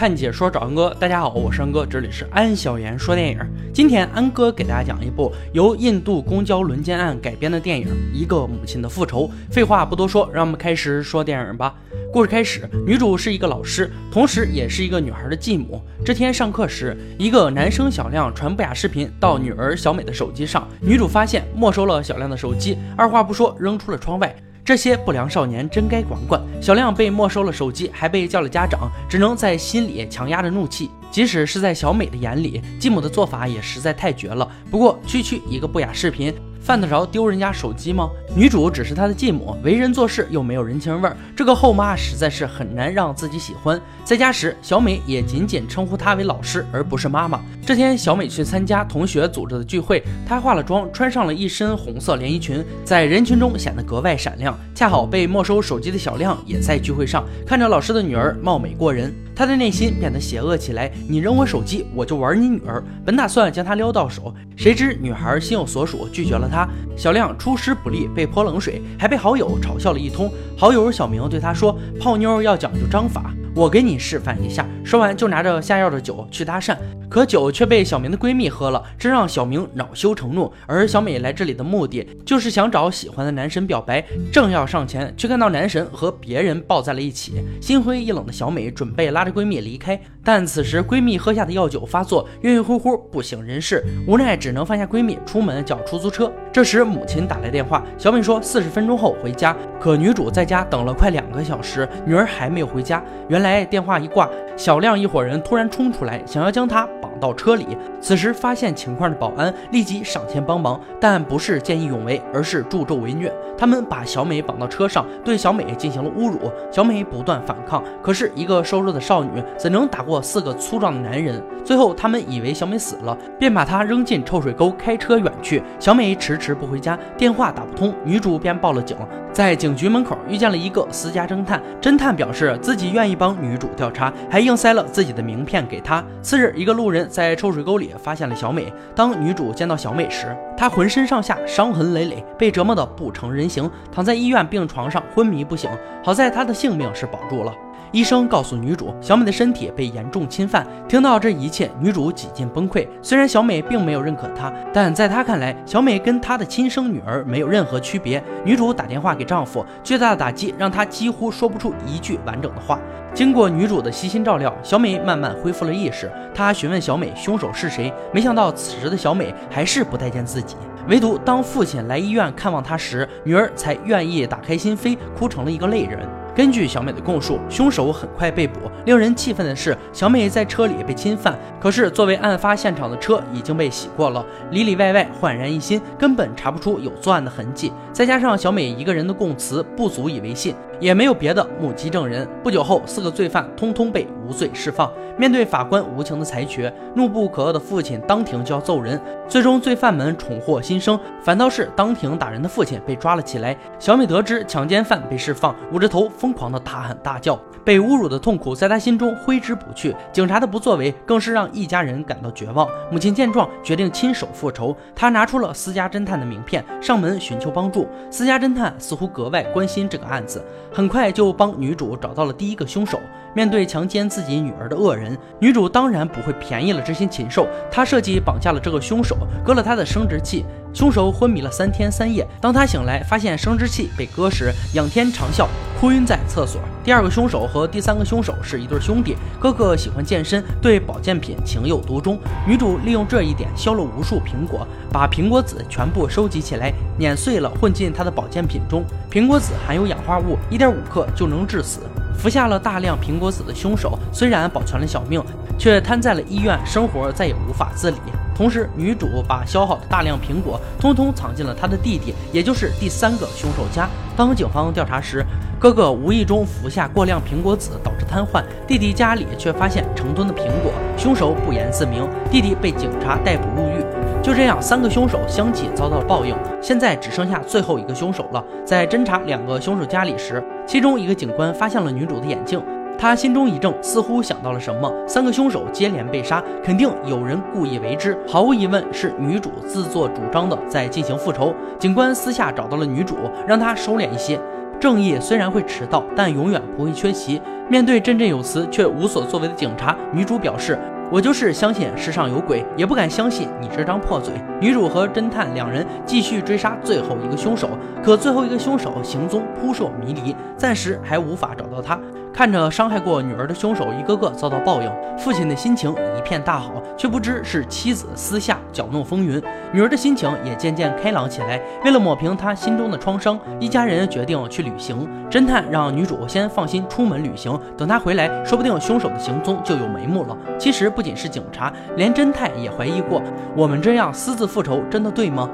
看解说找安哥，大家好，我是安哥，这里是安小言说电影。今天安哥给大家讲一部由印度公交轮奸案改编的电影《一个母亲的复仇》。废话不多说，让我们开始说电影吧。故事开始，女主是一个老师，同时也是一个女孩的继母。这天上课时，一个男生小亮传不雅视频到女儿小美的手机上，女主发现没收了小亮的手机，二话不说扔出了窗外。这些不良少年真该管管。小亮被没收了手机，还被叫了家长，只能在心里强压着怒气。即使是在小美的眼里，继母的做法也实在太绝了。不过区区一个不雅视频。犯得着丢人家手机吗？女主只是他的继母，为人做事又没有人情味儿，这个后妈实在是很难让自己喜欢。在家时，小美也仅仅称呼她为老师，而不是妈妈。这天，小美去参加同学组织的聚会，她化了妆，穿上了一身红色连衣裙，在人群中显得格外闪亮。恰好被没收手机的小亮也在聚会上，看着老师的女儿貌美过人。他的内心变得邪恶起来。你扔我手机，我就玩你女儿。本打算将她撩到手，谁知女孩心有所属，拒绝了他。小亮出师不利，被泼冷水，还被好友嘲笑了一通。好友小明对他说：“泡妞要讲究章法。”我给你示范一下。说完，就拿着下药的酒去搭讪，可酒却被小明的闺蜜喝了，这让小明恼羞成怒。而小美来这里的目的，就是想找喜欢的男神表白。正要上前，却看到男神和别人抱在了一起，心灰意冷的小美准备拉着闺蜜离开，但此时闺蜜喝下的药酒发作，晕晕乎乎，不省人事，无奈只能放下闺蜜，出门叫出租车。这时母亲打来电话，小美说四十分钟后回家，可女主在家等了快两个小时，女儿还没有回家。原来电话一挂，小亮一伙人突然冲出来，想要将他绑到车里。此时发现情况的保安立即上前帮忙，但不是见义勇为，而是助纣为虐。他们把小美绑到车上，对小美进行了侮辱。小美不断反抗，可是一个瘦弱的少女怎能打过四个粗壮的男人？最后他们以为小美死了，便把她扔进臭水沟，开车远去。小美迟迟不回家，电话打不通，女主便报了警。在警局门口遇见了一个私家侦探，侦探表示自己愿意帮女主调查，还硬塞了自己的名片给她。次日，一个路人在臭水沟里发现了小美。当女主见到小美时，她浑身上下伤痕累累，被折磨得不成人形，躺在医院病床上昏迷不醒。好在她的性命是保住了。医生告诉女主，小美的身体被严重侵犯。听到这一切，女主几近崩溃。虽然小美并没有认可她，但在她看来，小美跟她的亲生女儿没有任何区别。女主打电话给丈夫，巨大的打击让她几乎说不出一句完整的话。经过女主的悉心照料，小美慢慢恢复了意识。她询问小美凶手是谁，没想到此时的小美还是不待见自己。唯独当父亲来医院看望她时，女儿才愿意打开心扉，哭成了一个泪人。根据小美的供述，凶手很快被捕。令人气愤的是，小美在车里被侵犯，可是作为案发现场的车已经被洗过了，里里外外焕然一新，根本查不出有作案的痕迹。再加上小美一个人的供词不足以为信，也没有别的目击证人。不久后，四个罪犯通通被无罪释放。面对法官无情的裁决，怒不可遏的父亲当庭就要揍人。最终，罪犯们重获新生，反倒是当庭打人的父亲被抓了起来。小美得知强奸犯被释放，捂着头。疯狂的大喊大叫，被侮辱的痛苦在他心中挥之不去。警察的不作为更是让一家人感到绝望。母亲见状，决定亲手复仇。她拿出了私家侦探的名片，上门寻求帮助。私家侦探似乎格外关心这个案子，很快就帮女主找到了第一个凶手。面对强奸自己女儿的恶人，女主当然不会便宜了这些禽兽。她设计绑架了这个凶手，割了他的生殖器。凶手昏迷了三天三夜，当他醒来发现生殖器被割时，仰天长啸，哭晕在厕所。第二个凶手和第三个凶手是一对兄弟，哥哥喜欢健身，对保健品情有独钟。女主利用这一点削了无数苹果，把苹果籽全部收集起来，碾碎了混进他的保健品中。苹果籽含有氧化物，一点五克就能致死。服下了大量苹果籽的凶手，虽然保全了小命，却瘫在了医院，生活再也无法自理。同时，女主把削好的大量苹果通通藏进了她的弟弟，也就是第三个凶手家。当警方调查时，哥哥无意中服下过量苹果籽，导致瘫痪。弟弟家里却发现成吨的苹果，凶手不言自明。弟弟被警察逮捕入狱。就这样，三个凶手相继遭到了报应。现在只剩下最后一个凶手了。在侦查两个凶手家里时，其中一个警官发现了女主的眼镜。他心中一怔，似乎想到了什么。三个凶手接连被杀，肯定有人故意为之。毫无疑问，是女主自作主张的在进行复仇。警官私下找到了女主，让她收敛一些。正义虽然会迟到，但永远不会缺席。面对振振有词却无所作为的警察，女主表示。我就是相信世上有鬼，也不敢相信你这张破嘴。女主和侦探两人继续追杀最后一个凶手，可最后一个凶手行踪扑朔迷离，暂时还无法找到他。看着伤害过女儿的凶手一个个遭到报应，父亲的心情一片大好，却不知是妻子私下搅弄风云。女儿的心情也渐渐开朗起来。为了抹平她心中的创伤，一家人决定去旅行。侦探让女主先放心出门旅行，等他回来，说不定凶手的行踪就有眉目了。其实不仅是警察，连侦探也怀疑过，我们这样私自复仇真的对吗？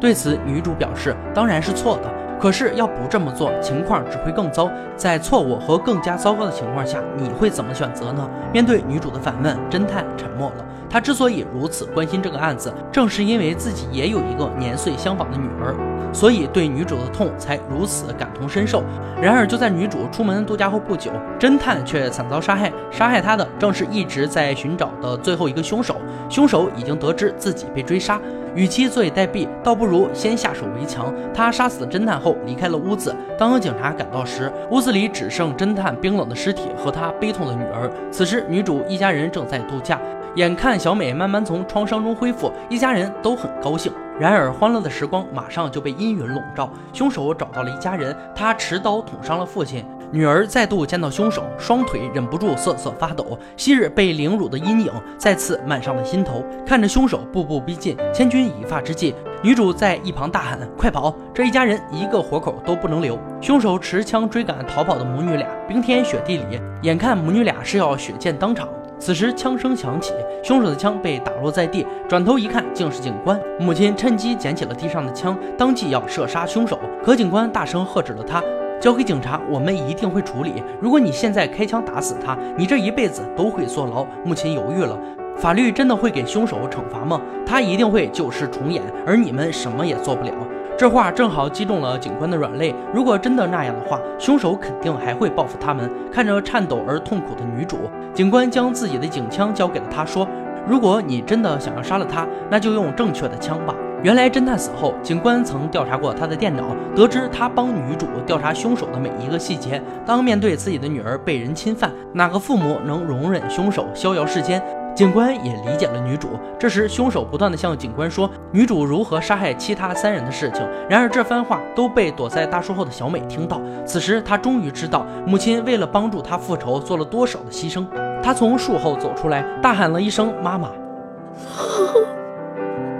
对此，女主表示当然是错的。可是要不这么做，情况只会更糟。在错误和更加糟糕的情况下，你会怎么选择呢？面对女主的反问，侦探沉默了。他之所以如此关心这个案子，正是因为自己也有一个年岁相仿的女儿，所以对女主的痛才如此感同身受。然而，就在女主出门度假后不久，侦探却惨遭杀害。杀害他的正是一直在寻找的最后一个凶手。凶手已经得知自己被追杀。与其坐以待毙，倒不如先下手为强。他杀死了侦探后离开了屋子。当警察赶到时，屋子里只剩侦探冰冷的尸体和他悲痛的女儿。此时，女主一家人正在度假，眼看小美慢慢从创伤中恢复，一家人都很高兴。然而，欢乐的时光马上就被阴云笼罩。凶手找到了一家人，他持刀捅伤了父亲。女儿再度见到凶手，双腿忍不住瑟瑟发抖。昔日被凌辱的阴影再次漫上了心头。看着凶手步步逼近，千钧一发之际，女主在一旁大喊：“快跑！这一家人一个活口都不能留！”凶手持枪追赶逃跑的母女俩，冰天雪地里，眼看母女俩是要血溅当场。此时枪声响起，凶手的枪被打落在地，转头一看，竟是警官。母亲趁机捡起了地上的枪，当即要射杀凶手，可警官大声喝止了他。交给警察，我们一定会处理。如果你现在开枪打死他，你这一辈子都会坐牢。母亲犹豫了，法律真的会给凶手惩罚吗？他一定会旧事重演，而你们什么也做不了。这话正好击中了警官的软肋。如果真的那样的话，凶手肯定还会报复他们。看着颤抖而痛苦的女主，警官将自己的警枪交给了她，说：“如果你真的想要杀了他，那就用正确的枪吧。”原来侦探死后，警官曾调查过他的电脑，得知他帮女主调查凶手的每一个细节。当面对自己的女儿被人侵犯，哪个父母能容忍凶手逍遥世间？警官也理解了女主。这时，凶手不断地向警官说女主如何杀害其他三人的事情。然而，这番话都被躲在大树后的小美听到。此时，她终于知道母亲为了帮助她复仇做了多少的牺牲。她从树后走出来，大喊了一声“妈妈”。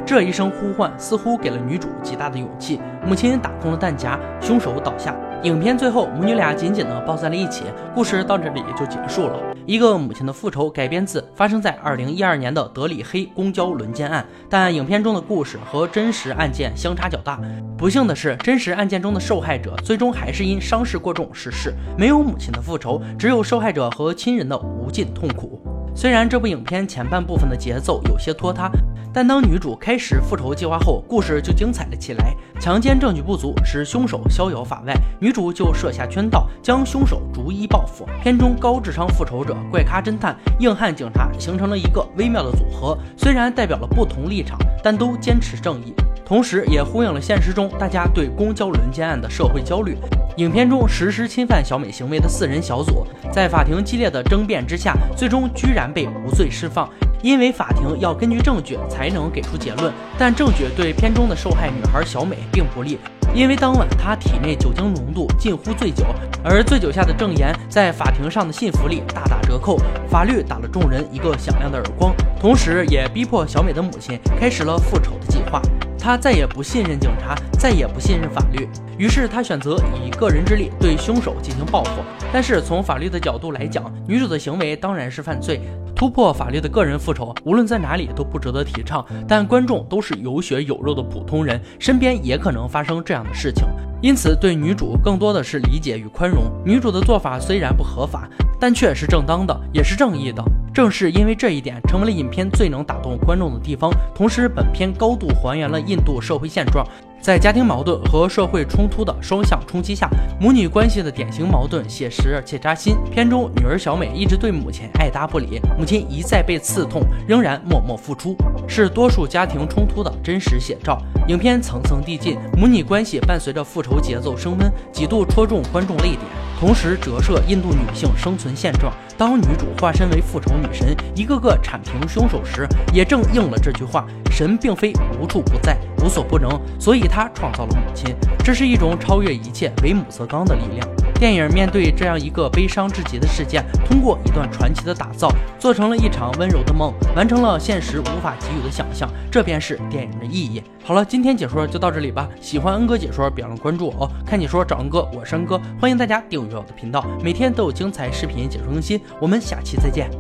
这一声呼唤似乎给了女主极大的勇气。母亲打空了弹夹，凶手倒下。影片最后，母女俩紧紧地抱在了一起。故事到这里就结束了。一个母亲的复仇改编自发生在二零一二年的德里黑公交轮奸案，但影片中的故事和真实案件相差较大。不幸的是，真实案件中的受害者最终还是因伤势过重逝世。没有母亲的复仇，只有受害者和亲人的无尽痛苦。虽然这部影片前半部分的节奏有些拖沓。但当女主开始复仇计划后，故事就精彩了起来。强奸证据不足，使凶手逍遥法外，女主就设下圈套，将凶手逐一报复。片中高智商复仇者、怪咖侦探、硬汉警察形成了一个微妙的组合，虽然代表了不同立场，但都坚持正义，同时也呼应了现实中大家对公交轮奸案的社会焦虑。影片中实施侵犯小美行为的四人小组，在法庭激烈的争辩之下，最终居然被无罪释放。因为法庭要根据证据才能给出结论，但证据对片中的受害女孩小美并不利，因为当晚她体内酒精浓度近乎醉酒，而醉酒下的证言在法庭上的信服力大打折扣。法律打了众人一个响亮的耳光，同时也逼迫小美的母亲开始了复仇的计划。他再也不信任警察，再也不信任法律，于是他选择以个人之力对凶手进行报复。但是从法律的角度来讲，女主的行为当然是犯罪。突破法律的个人复仇，无论在哪里都不值得提倡。但观众都是有血有肉的普通人，身边也可能发生这样的事情，因此对女主更多的是理解与宽容。女主的做法虽然不合法，但却是正当的，也是正义的。正是因为这一点，成为了影片最能打动观众的地方。同时，本片高度还原了印度社会现状。在家庭矛盾和社会冲突的双向冲击下，母女关系的典型矛盾写实且扎心。片中女儿小美一直对母亲爱搭不理，母亲一再被刺痛，仍然默默付出，是多数家庭冲突的真实写照。影片层层递进，母女关系伴随着复仇节奏升温，几度戳中观众泪点，同时折射印度女性生存现状。当女主化身为复仇女神，一个个铲平凶手时，也正应了这句话。神并非无处不在、无所不能，所以他创造了母亲。这是一种超越一切、为母则刚的力量。电影面对这样一个悲伤至极的事件，通过一段传奇的打造，做成了一场温柔的梦，完成了现实无法给予的想象。这便是电影的意义。好了，今天解说就到这里吧。喜欢恩哥解说，别忘了关注我哦。看解说找恩哥，我是恩哥，欢迎大家订阅我的频道，每天都有精彩视频解说更新。我们下期再见。